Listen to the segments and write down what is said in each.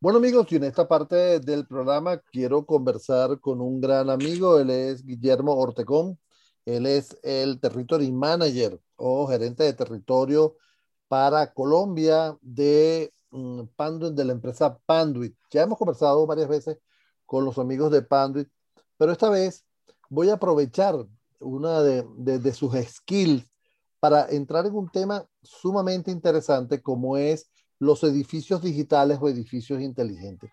Bueno amigos, y en esta parte del programa quiero conversar con un gran amigo, él es Guillermo Ortecón, él es el Territory Manager o gerente de territorio para Colombia de Panduit, de la empresa Panduit. Ya hemos conversado varias veces con los amigos de Panduit, pero esta vez voy a aprovechar una de, de sus skills para entrar en un tema sumamente interesante como es los edificios digitales o edificios inteligentes.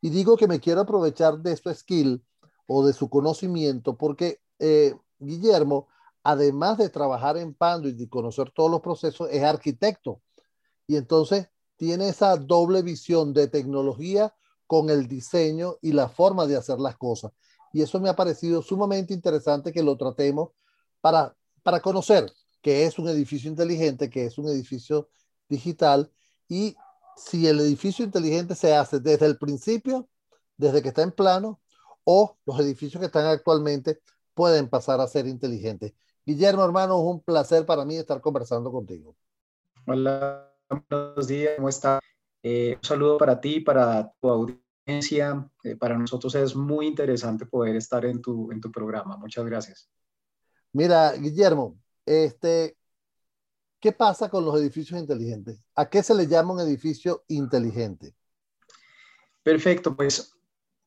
Y digo que me quiero aprovechar de su skill o de su conocimiento porque eh, Guillermo, además de trabajar en Panduit y conocer todos los procesos, es arquitecto. Y entonces tiene esa doble visión de tecnología con el diseño y la forma de hacer las cosas. Y eso me ha parecido sumamente interesante que lo tratemos para, para conocer qué es un edificio inteligente, qué es un edificio digital y si el edificio inteligente se hace desde el principio, desde que está en plano, o los edificios que están actualmente pueden pasar a ser inteligentes. Guillermo, hermano, es un placer para mí estar conversando contigo. Hola, buenos días, ¿cómo está? Eh, un saludo para ti, para tu audiencia. Eh, para nosotros es muy interesante poder estar en tu, en tu programa. Muchas gracias. Mira, Guillermo, este, ¿Qué pasa con los edificios inteligentes? ¿A qué se le llama un edificio inteligente? Perfecto, pues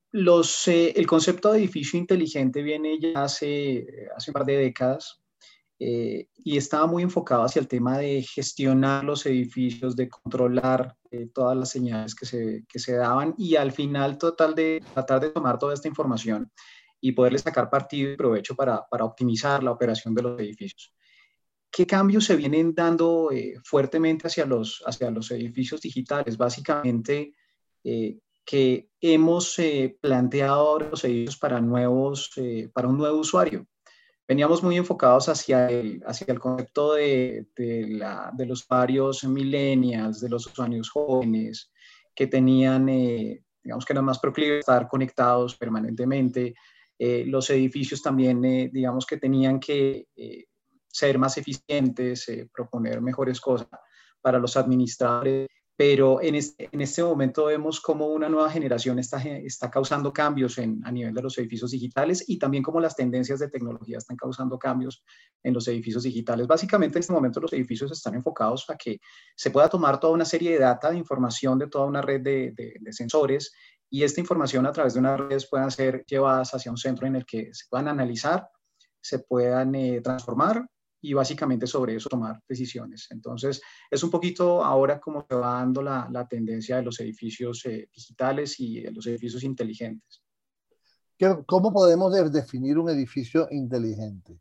los, eh, el concepto de edificio inteligente viene ya hace, hace un par de décadas eh, y estaba muy enfocado hacia el tema de gestionar los edificios, de controlar eh, todas las señales que se, que se daban y al final total de tratar de tomar toda esta información y poderle sacar partido y provecho para, para optimizar la operación de los edificios. ¿Qué cambios se vienen dando eh, fuertemente hacia los, hacia los edificios digitales? Básicamente, eh, que hemos eh, planteado los edificios para, nuevos, para un nuevo usuario. Veníamos muy enfocados hacia el, hacia el concepto de, de, la, de los usuarios millennials, de los usuarios jóvenes, que tenían, digamos que eran más proclives a estar conectados permanentemente. los edificios también, digamos que tenían que ser más eficientes, eh, proponer mejores cosas para los administradores, pero en este, en este momento vemos cómo una nueva generación está, está causando cambios en, a nivel de los edificios digitales y también cómo las tendencias de tecnología están causando cambios en los edificios digitales. Básicamente en este momento los edificios están enfocados a que se pueda tomar toda una serie de data, de información de toda una red de, de, sensores y esta información a través de unas redes puedan ser llevadas hacia un centro en el que se puedan analizar, se puedan eh, transformar y básicamente sobre eso tomar decisiones. Entonces, es un poquito ahora como se va dando la, la tendencia de los edificios eh, digitales y de los edificios inteligentes. ¿Cómo podemos definir un edificio inteligente?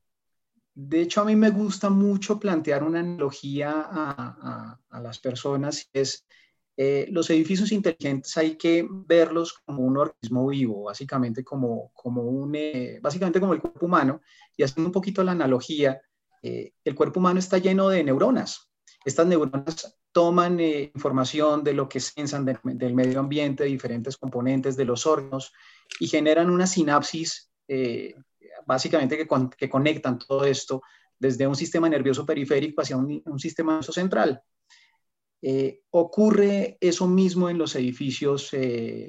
De hecho, a mí me gusta mucho plantear una analogía a, a, a las personas, es eh, los edificios inteligentes hay que verlos como un organismo vivo, básicamente como, como un, eh, básicamente como el cuerpo humano, y haciendo un poquito la analogía, eh, el cuerpo humano está lleno de neuronas. Estas neuronas toman eh, información de lo que sensan del medio ambiente, de diferentes componentes de los órganos y generan una sinapsis eh, básicamente que, conectan todo esto desde un sistema nervioso periférico hacia un, un sistema nervioso central. ocurre eso mismo en los edificios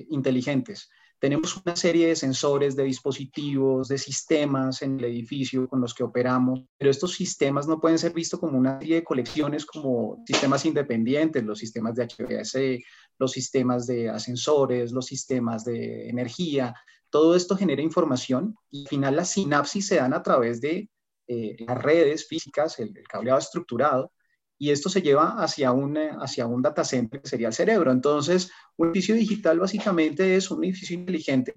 inteligentes tenemos una serie de sensores, de dispositivos, de sistemas en el edificio con los que operamos, pero estos sistemas no pueden ser vistos como una serie de colecciones como sistemas independientes, los sistemas de HVAC, los sistemas de ascensores, los sistemas de energía. Todo esto genera información y al final las sinapsis se dan a través de eh, las redes físicas, el, el cableado estructurado, y esto se lleva hacia un, hacia un data center que sería el cerebro. Entonces, un edificio digital básicamente es un edificio inteligente,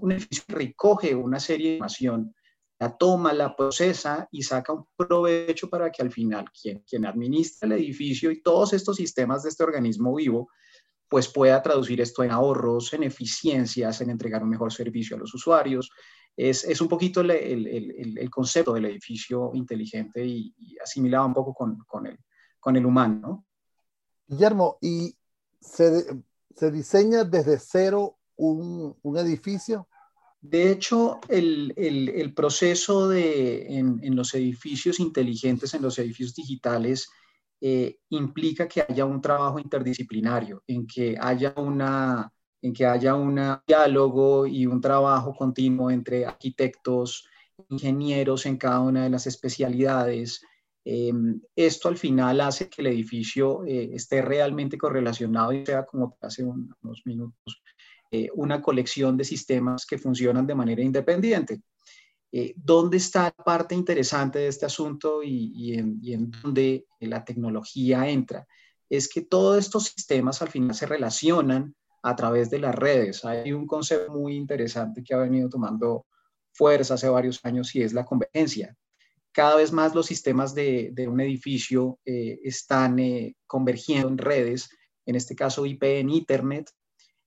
un edificio que recoge una serie de información, la toma, la procesa y saca un provecho para que al final quien, quien administra el edificio y todos estos sistemas de este organismo vivo, pues pueda traducir esto en ahorros, en eficiencias, en entregar un mejor servicio a los usuarios, es, es un poquito el, el, el, concepto del edificio inteligente y, asimilado un poco con, con, el, con el humano. Guillermo, ¿y se, se diseña desde cero un, un edificio? De hecho, el, el, el proceso de, en, en, los edificios inteligentes, en los edificios digitales, eh, implica que haya un trabajo interdisciplinario, en que haya una en que haya un diálogo y un trabajo continuo entre arquitectos, ingenieros en cada una de las especialidades. Em, esto al final hace que el edificio eh, esté realmente correlacionado y sea, como hace unos minutos, eh, una colección de sistemas que funcionan de manera independiente. Eh, ¿Dónde está la parte interesante de este asunto y, y en dónde la tecnología entra? Es que todos estos sistemas al final se relacionan a través de las redes. Hay un concepto muy interesante que ha venido tomando fuerza hace varios años y es la convergencia. Cada vez más los sistemas de, un edificio eh, están eh, convergiendo en redes, en este caso IP en Internet,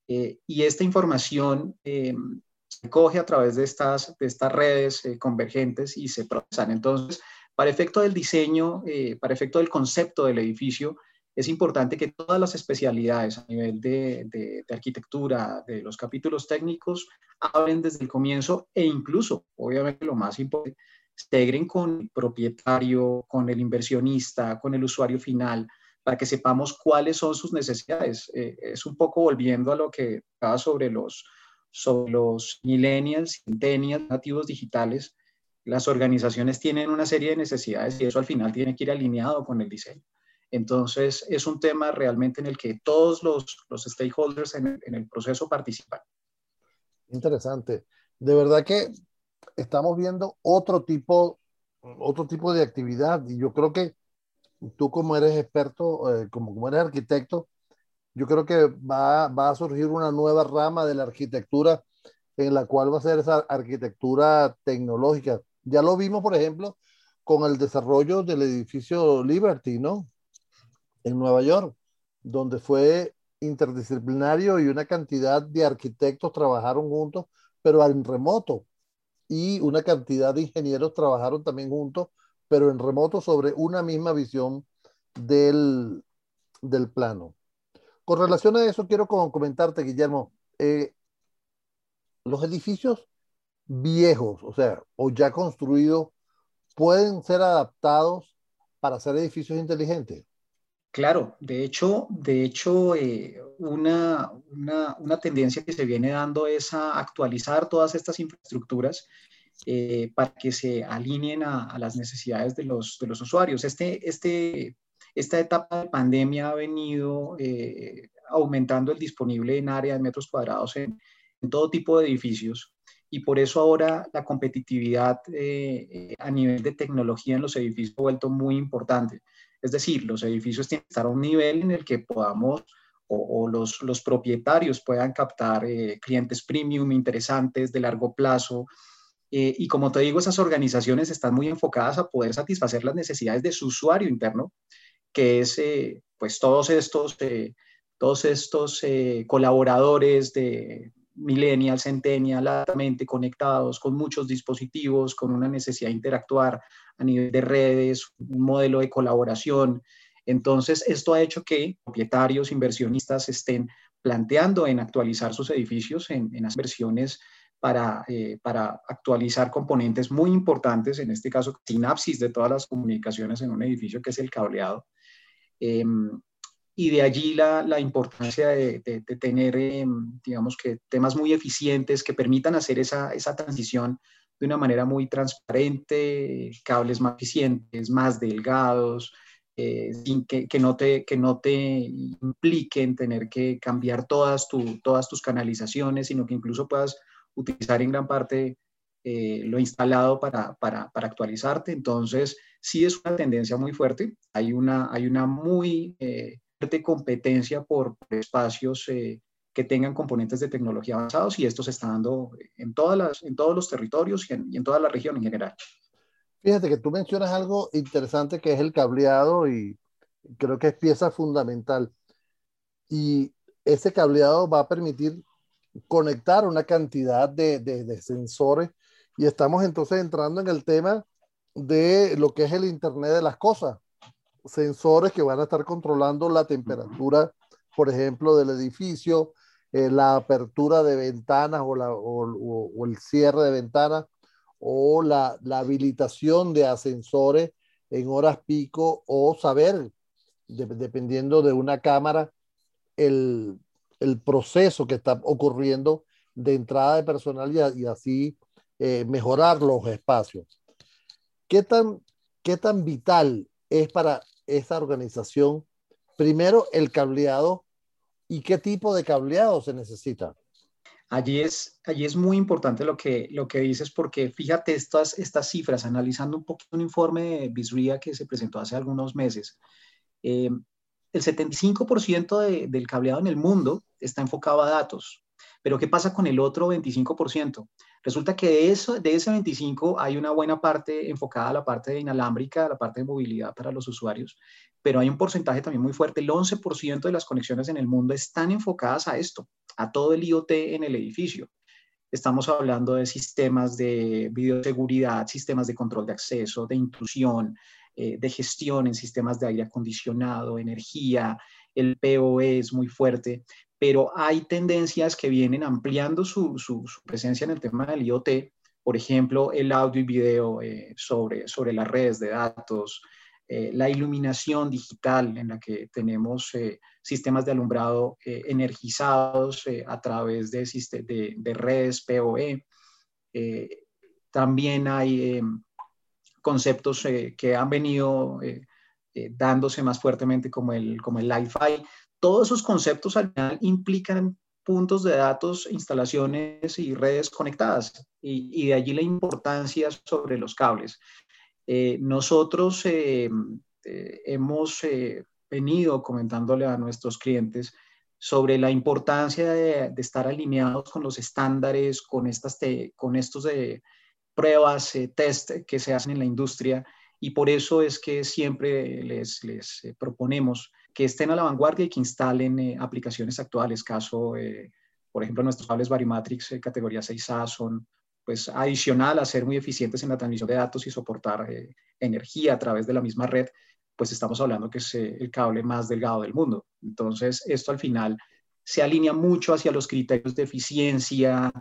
eh, y esta información se coge a través de estas, de estas redes convergentes y se procesan. Entonces, para efecto del diseño, para efecto del concepto del edificio, es importante que todas las especialidades a nivel de, arquitectura, de los capítulos técnicos, hablen desde el comienzo e incluso, obviamente lo más importante, integren con el propietario, con el inversionista, con el usuario final, para que sepamos cuáles son sus necesidades. Eh, es un poco volviendo a lo que estaba sobre los, sobre los millennials, centennials, nativos digitales. Las organizaciones tienen una serie de necesidades y eso al final tiene que ir alineado con el diseño. Entonces, es un tema realmente en el que todos los, los stakeholders en el, proceso participan. Interesante. De verdad que estamos viendo otro tipo, otro tipo de actividad y yo creo que tú como eres experto, eh, como, como eres arquitecto, yo creo que va, va a surgir una nueva rama de la arquitectura en la cual va a ser esa arquitectura tecnológica. Ya lo vimos, por ejemplo, con el desarrollo del edificio Liberty, ¿no? En Nueva York, donde fue interdisciplinario y una cantidad de arquitectos trabajaron juntos, pero en remoto. Y una cantidad de ingenieros trabajaron también juntos, pero en remoto sobre una misma visión del, del plano. Con relación a eso, quiero comentarte, Guillermo, eh, los edificios viejos, o sea, o ya construidos, pueden ser adaptados para ser edificios inteligentes. Claro, de hecho, de hecho eh, una, una, tendencia que se viene dando es a actualizar todas estas infraestructuras eh, para que se alineen a, las necesidades de los, de los usuarios. Este, este, esta etapa de pandemia ha venido eh, aumentando el disponible en área de metros cuadrados en, en, todo tipo de edificios y por eso ahora la competitividad a nivel de tecnología en los edificios ha vuelto muy importante. Es decir, los edificios tienen que estar a un nivel en el que podamos o, los, propietarios puedan captar eh, clientes premium interesantes de largo plazo. Eh, y como te digo, esas organizaciones están muy enfocadas a poder satisfacer las necesidades de su usuario interno, que es eh, pues todos estos, todos estos colaboradores de millennial, centennial, altamente conectados, con muchos dispositivos, con una necesidad de interactuar a nivel de redes, un modelo de colaboración. Entonces, esto ha hecho que propietarios, inversionistas estén planteando en actualizar sus edificios en, en las versiones para, eh, para actualizar componentes muy importantes, en este caso, sinapsis de todas las comunicaciones en un edificio, que es el cableado. Em, y de allí la, la importancia de, de, tener, em, digamos que, temas muy eficientes que permitan hacer esa, esa transición de una manera muy transparente, cables más eficientes, más delgados, eh, sin que, no te, que no te impliquen tener que cambiar todas, tu, todas tus canalizaciones, sino que incluso puedas utilizar en gran parte eh, lo instalado para, para, para, actualizarte. Entonces, sí es una tendencia muy fuerte. Hay una, hay una muy eh, fuerte competencia por, espacios que tengan componentes de tecnología avanzados y esto se está dando en, todas las, en todos los territorios y en, y en toda la región en general. Fíjate que tú mencionas algo interesante que es el cableado y creo que es pieza fundamental. Y ese cableado va a permitir conectar una cantidad de, de, de, sensores y estamos entonces entrando en el tema de lo que es el Internet de las Cosas. Sensores que van a estar controlando la temperatura, por ejemplo, del edificio, eh, la apertura de ventanas o, la, o, el cierre de ventanas o la, la, habilitación de ascensores en horas pico o saber dependiendo de una cámara, el, el, proceso que está ocurriendo de entrada de personal y, así eh, mejorar los espacios. ¿Qué tan, ¿Qué tan vital es para esa organización, primero, el cableado y qué tipo de cableado se necesita? Allí es, allí es muy importante lo que, lo que dices porque fíjate estas, estas cifras, analizando un poco un informe de Bisria que se presentó hace algunos meses. Eh, el 75% del cableado en el mundo está enfocado a datos, pero ¿qué pasa con el otro 25%? Resulta que de, eso, de ese 25 hay una buena parte enfocada a la parte de inalámbrica, a la parte de movilidad para los usuarios, pero hay un porcentaje también muy fuerte, el 11% de las conexiones en el mundo están enfocadas a esto, a todo el IoT en el edificio. Estamos hablando de sistemas de bioseguridad, sistemas de control de acceso, de intrusión, eh, de gestión en sistemas de aire acondicionado, energía, el POE es muy fuerte, pero hay tendencias que vienen ampliando su, su, presencia en el tema del IoT, por ejemplo, el audio y video eh, sobre, sobre las redes de datos, eh, la iluminación digital en la que tenemos eh, sistemas de alumbrado energizados a través de, de, de, redes PoE. también hay conceptos que han venido dándose más fuertemente como el, como el Wi-Fi todos esos conceptos al final implican puntos de datos, instalaciones y redes conectadas, y, de allí la importancia sobre los cables. Eh, nosotros eh, eh, hemos venido comentándole a nuestros clientes sobre la importancia de, estar alineados con los estándares, con, estas con estos de pruebas, test que se hacen en la industria, y por eso es que siempre les, les proponemos que estén a la vanguardia y que instalen eh, aplicaciones actuales. Caso, eh, por ejemplo, nuestros cables Varimatrix eh, categoría 6A son pues adicional a ser muy eficientes en la transmisión de datos y soportar energía a través de la misma red, pues estamos hablando que es el cable más delgado del mundo. Entonces, esto al final se alinea mucho hacia los criterios de eficiencia,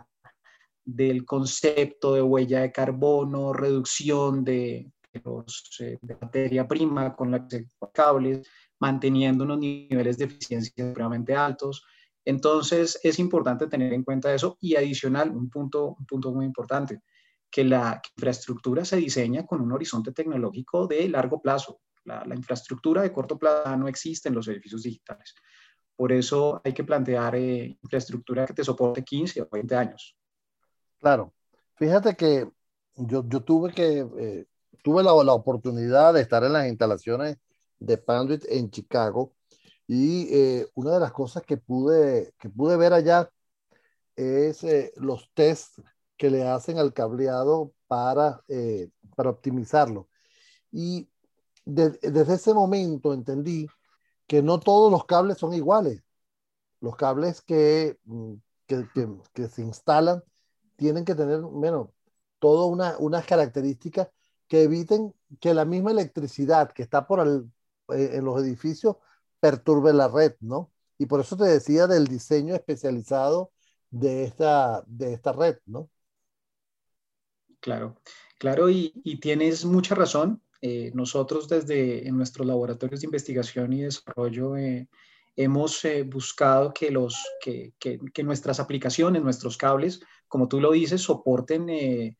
del concepto de huella de carbono, reducción de, los, de materia prima con la que se cables, manteniendo unos niveles de eficiencia extremadamente altos. Entonces, es importante tener en cuenta eso y adicional, un punto, un punto muy importante, que la infraestructura se diseña con un horizonte tecnológico de largo plazo. La, infraestructura de corto plazo no existe en los edificios digitales. Por eso hay que plantear eh, infraestructura que te soporte 15 o 20 años. Claro. Fíjate que yo, yo tuve que, eh, tuve la, la, oportunidad de estar en las instalaciones de Panduit en Chicago. Y eh, una de las cosas que pude, que pude ver allá es eh, los tests que le hacen al cableado para, eh, para optimizarlo. Y desde ese momento entendí que no todos los cables son iguales. Los cables que, mm, que, que, se instalan tienen que tener, bueno, todas una, unas características que eviten que la misma electricidad que está por, eh, en los edificios perturbe la red, ¿no? Y por eso te decía del diseño especializado de esta, de esta red, ¿no? Claro, claro, y, tienes mucha razón. Eh, nosotros desde en nuestros laboratorios de investigación y desarrollo eh, hemos buscado que, los, que, que, nuestras aplicaciones, nuestros cables, como tú lo dices, soporten eh,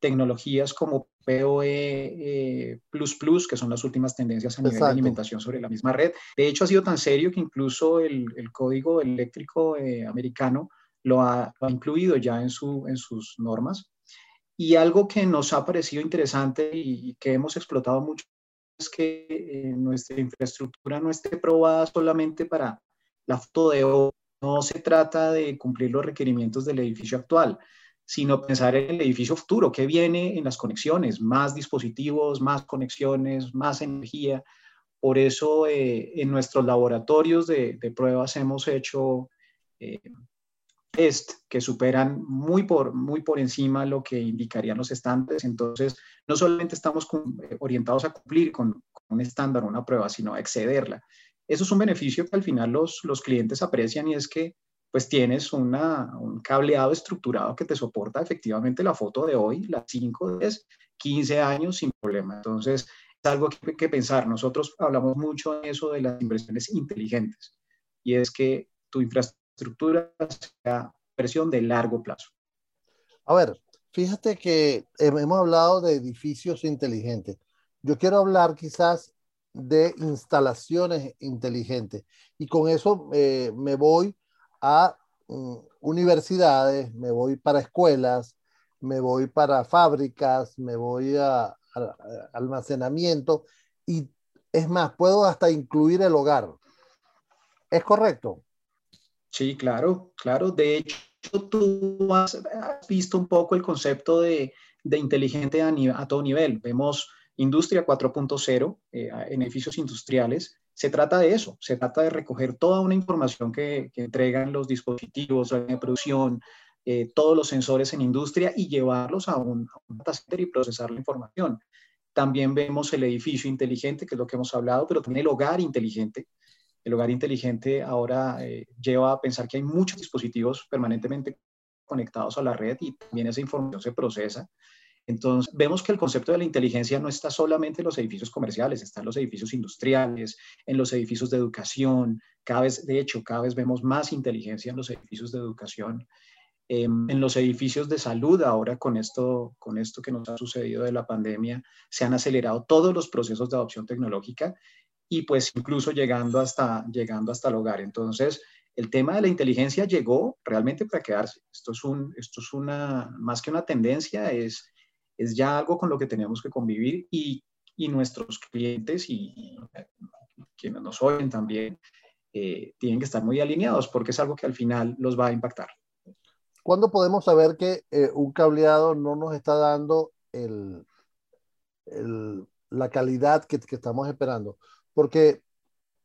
tecnologías como PoE eh, que son las últimas tendencias a nivel de alimentación sobre la misma red. De hecho, ha sido tan serio que incluso el, código eléctrico eh, americano lo ha, incluido ya en, su, en sus normas. Y algo que nos ha parecido interesante y, que hemos explotado mucho es que nuestra infraestructura no esté probada solamente para la foto de hoy. No se trata de cumplir los requerimientos del edificio actual, sino pensar en el edificio futuro, que viene en las conexiones, más dispositivos, más conexiones, más energía. Por eso eh, en nuestros laboratorios de, pruebas hemos hecho eh, test que superan muy por, muy por encima lo que indicarían los estándares. Entonces, no solamente estamos eh, orientados a cumplir con, un estándar, una prueba, sino a excederla. Eso es un beneficio que al final los, los clientes aprecian y es que pues tienes una, un cableado estructurado que te soporta efectivamente la foto de hoy, las 5, 10, 15 años sin problema. Entonces, algo que, que pensar. Nosotros hablamos mucho de eso de las inversiones inteligentes y es que tu infraestructura sea versión de largo plazo. A ver, fíjate que hemos hablado de edificios inteligentes. Yo quiero hablar quizás de instalaciones inteligentes y con eso eh, me voy a mm, universidades, me voy para escuelas, me voy para fábricas, me voy a, almacenamiento y es más, puedo hasta incluir el hogar. ¿Es correcto? Sí, claro, claro. De hecho, tú has, visto un poco el concepto de, inteligente a, todo nivel. Vemos industria 4.0 eh, en edificios industriales. Se trata de eso, se trata de recoger toda una información que, entregan los dispositivos, de producción, eh, todos los sensores en industria y llevarlos a un, a y procesar la información. También vemos el edificio inteligente, que es lo que hemos hablado, pero también el hogar inteligente. El hogar inteligente ahora eh, lleva a pensar que hay muchos dispositivos permanentemente conectados a la red y también esa información se procesa. Entonces, vemos que el concepto de la inteligencia no está solamente en los edificios comerciales, está en los edificios industriales, en los edificios de educación. Cada vez, de hecho, cada vez vemos más inteligencia en los edificios de educación. Em, en los edificios de salud, ahora con esto, con esto que nos ha sucedido de la pandemia, se han acelerado todos los procesos de adopción tecnológica y pues incluso llegando hasta, llegando hasta el hogar. Entonces, el tema de la inteligencia llegó realmente para quedarse. Esto es, un, esto es una, más que una tendencia, es, es ya algo con lo que tenemos que convivir y, y nuestros clientes y, quienes nos oyen también eh, tienen que estar muy alineados porque es algo que al final los va a impactar. ¿Cuándo podemos saber que eh, un cableado no nos está dando el, la calidad que, estamos esperando? Porque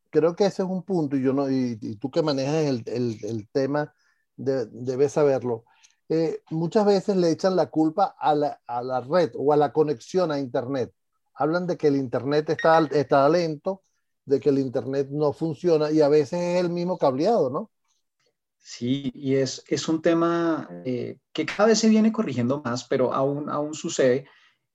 creo que ese es un punto, y, yo no, y, tú que manejas el, tema debes saberlo. Eh, muchas veces le echan la culpa a la, a la, red o a la conexión a Internet. Hablan de que el Internet está, está lento, de que el Internet no funciona y a veces es el mismo cableado, ¿no? Sí, y es, es un tema eh, que cada vez se viene corrigiendo más, pero aún, aún sucede,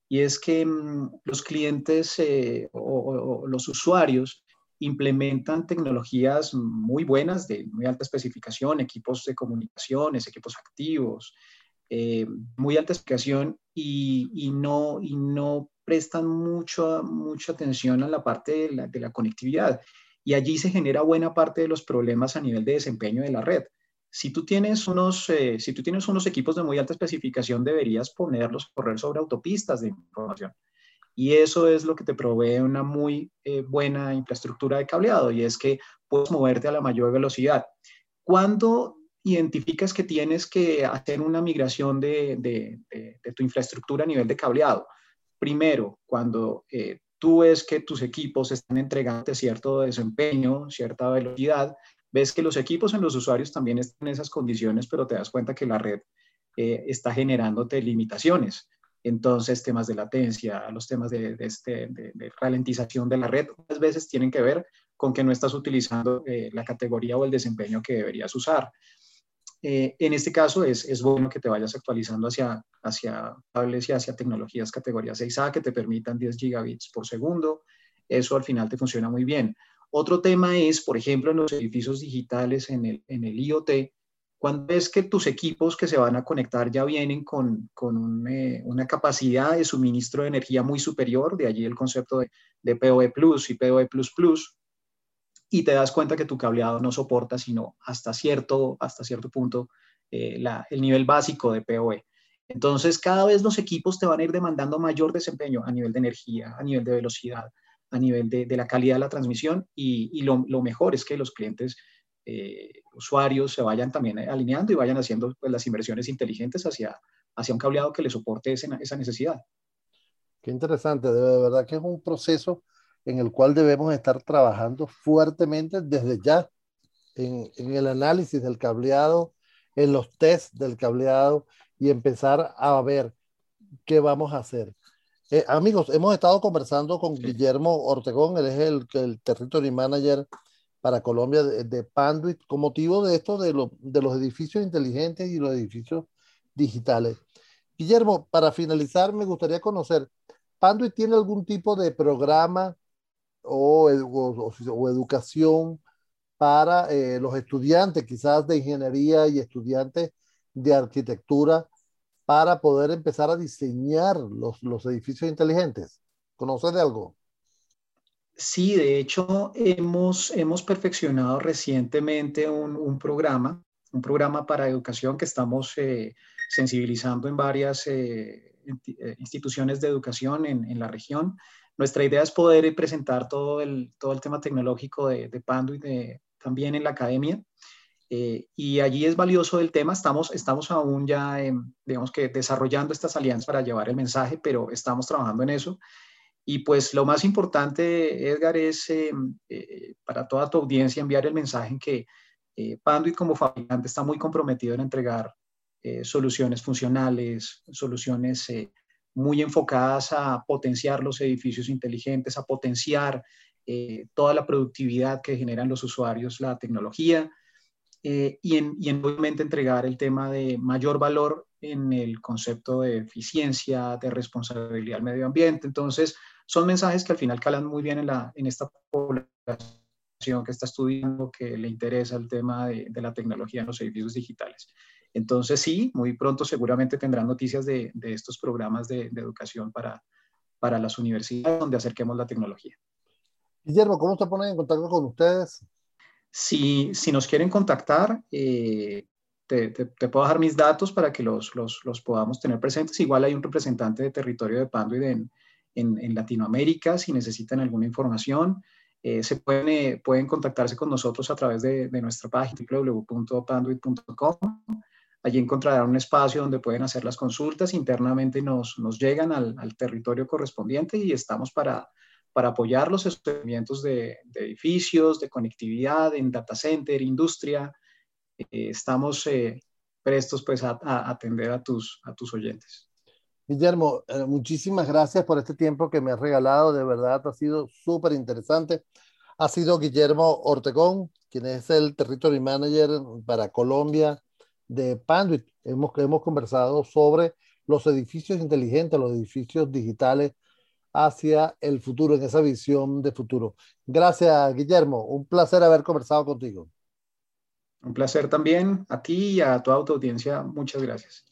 y es que mm, los clientes eh, o, los usuarios implementan tecnologías muy buenas, de muy alta especificación, equipos de comunicaciones, equipos activos, eh, muy alta especificación, y, no, prestan mucho, mucha atención a la parte de la, de la conectividad. Y allí se genera buena parte de los problemas a nivel de desempeño de la red si tú tienes unos, eh, si tú tienes unos equipos de muy alta especificación, deberías ponerlos a correr sobre autopistas de información. Y eso es lo que te provee una muy eh, buena infraestructura de cableado, y es que puedes moverte a la mayor velocidad. Cuando identificas que tienes que hacer una migración de, tu infraestructura a nivel de cableado? Primero, cuando eh, tú ves que tus equipos están entregando cierto desempeño, cierta velocidad, ves que los equipos en los usuarios también están en esas condiciones, pero te das cuenta que la red eh, está generándote limitaciones. Entonces, temas de latencia, los temas de, este, de, ralentización de la red, muchas veces tienen que ver con que no estás utilizando eh, la categoría o el desempeño que deberías usar. Eh, en este caso, es, es, bueno que te vayas actualizando hacia, hacia cables y hacia tecnologías categoría 6A que te permitan 10 gigabits por segundo. Eso al final te funciona muy bien. Otro tema es, por ejemplo, en los edificios digitales, en el, en el IoT, cuando es que tus equipos que se van a conectar ya vienen con, con eh, una capacidad de suministro de energía muy superior, de allí el concepto de, PoE Plus y PoE Plus Plus, y te das cuenta que tu cableado no soporta sino hasta cierto, hasta cierto punto eh, el nivel básico de PoE. Entonces, cada vez los equipos te van a ir demandando mayor desempeño a nivel de energía, a nivel de velocidad, a nivel de, la calidad de la transmisión y, lo, mejor es que los clientes eh, usuarios se vayan también alineando y vayan haciendo pues, las inversiones inteligentes hacia, hacia un cableado que le soporte esa necesidad. Qué interesante, de verdad que es un proceso en el cual debemos estar trabajando fuertemente desde ya en, en el análisis del cableado, en los tests del cableado y empezar a ver qué vamos a hacer. Eh, amigos, hemos estado conversando con Guillermo Ortegón, él es el, el Territory Manager para Colombia de, de, Panduit, con motivo de esto de, de los edificios inteligentes y los edificios digitales. Guillermo, para finalizar, me gustaría conocer ¿Panduit tiene algún tipo de programa o, o, educación para eh, los estudiantes, quizás de ingeniería y estudiantes de arquitectura, para poder empezar a diseñar los, los edificios inteligentes? ¿Conoces de algo? Sí, de hecho, hemos, hemos perfeccionado recientemente un, un programa, un programa para educación que estamos eh, sensibilizando en varias eh, eh, instituciones de educación en, en, la región. Nuestra idea es poder presentar todo el, todo el tema tecnológico de, de Panduit de, también en la academia. y allí es valioso el tema. Estamos, estamos aún ya, digamos que, desarrollando estas alianzas para llevar el mensaje, pero estamos trabajando en eso. Y pues lo más importante, Edgar, es eh, eh, para toda tu audiencia enviar el mensaje en que eh, Panduit como fabricante está muy comprometido en entregar soluciones funcionales, soluciones muy enfocadas a potenciar los edificios inteligentes, a potenciar toda la productividad que generan los usuarios, la tecnología, y, en, y en obviamente entregar el tema de mayor valor en el concepto de eficiencia, de responsabilidad al medio ambiente. Entonces, son mensajes que al final calan muy bien en, la, en esta población que está estudiando, que le interesa el tema de, de la tecnología en los servicios digitales. Entonces, sí, muy pronto seguramente tendrán noticias de, de estos programas de, de, educación para, para las universidades donde acerquemos la tecnología. Guillermo, ¿cómo se ponen en contacto con ustedes? Si, si nos quieren contactar, eh, te, te, te, puedo dejar mis datos para que los, los, los, podamos tener presentes. Igual hay un representante de territorio de Panduit en, en, Latinoamérica, si necesitan alguna información. Eh, se pueden, eh, pueden contactarse con nosotros a través de, de nuestra página www.panduit.com. Allí encontrarán un espacio donde pueden hacer las consultas. Internamente nos, nos llegan al, al, territorio correspondiente y estamos para, para apoyar los experimentos de, de edificios, de conectividad, en data center, industria. Eh, estamos eh, prestos pues, a, a, atender a tus, a tus oyentes. Guillermo, eh, muchísimas gracias por este tiempo que me has regalado. De verdad, ha sido súper interesante. Ha sido Guillermo Ortegón, quien es el Territory Manager para Colombia de Panduit. Hemos, hemos conversado sobre los edificios inteligentes, los edificios digitales hacia el futuro, en esa visión de futuro. Gracias, Guillermo. Un placer haber conversado contigo. Un placer también a ti y a toda tu audiencia. Muchas gracias.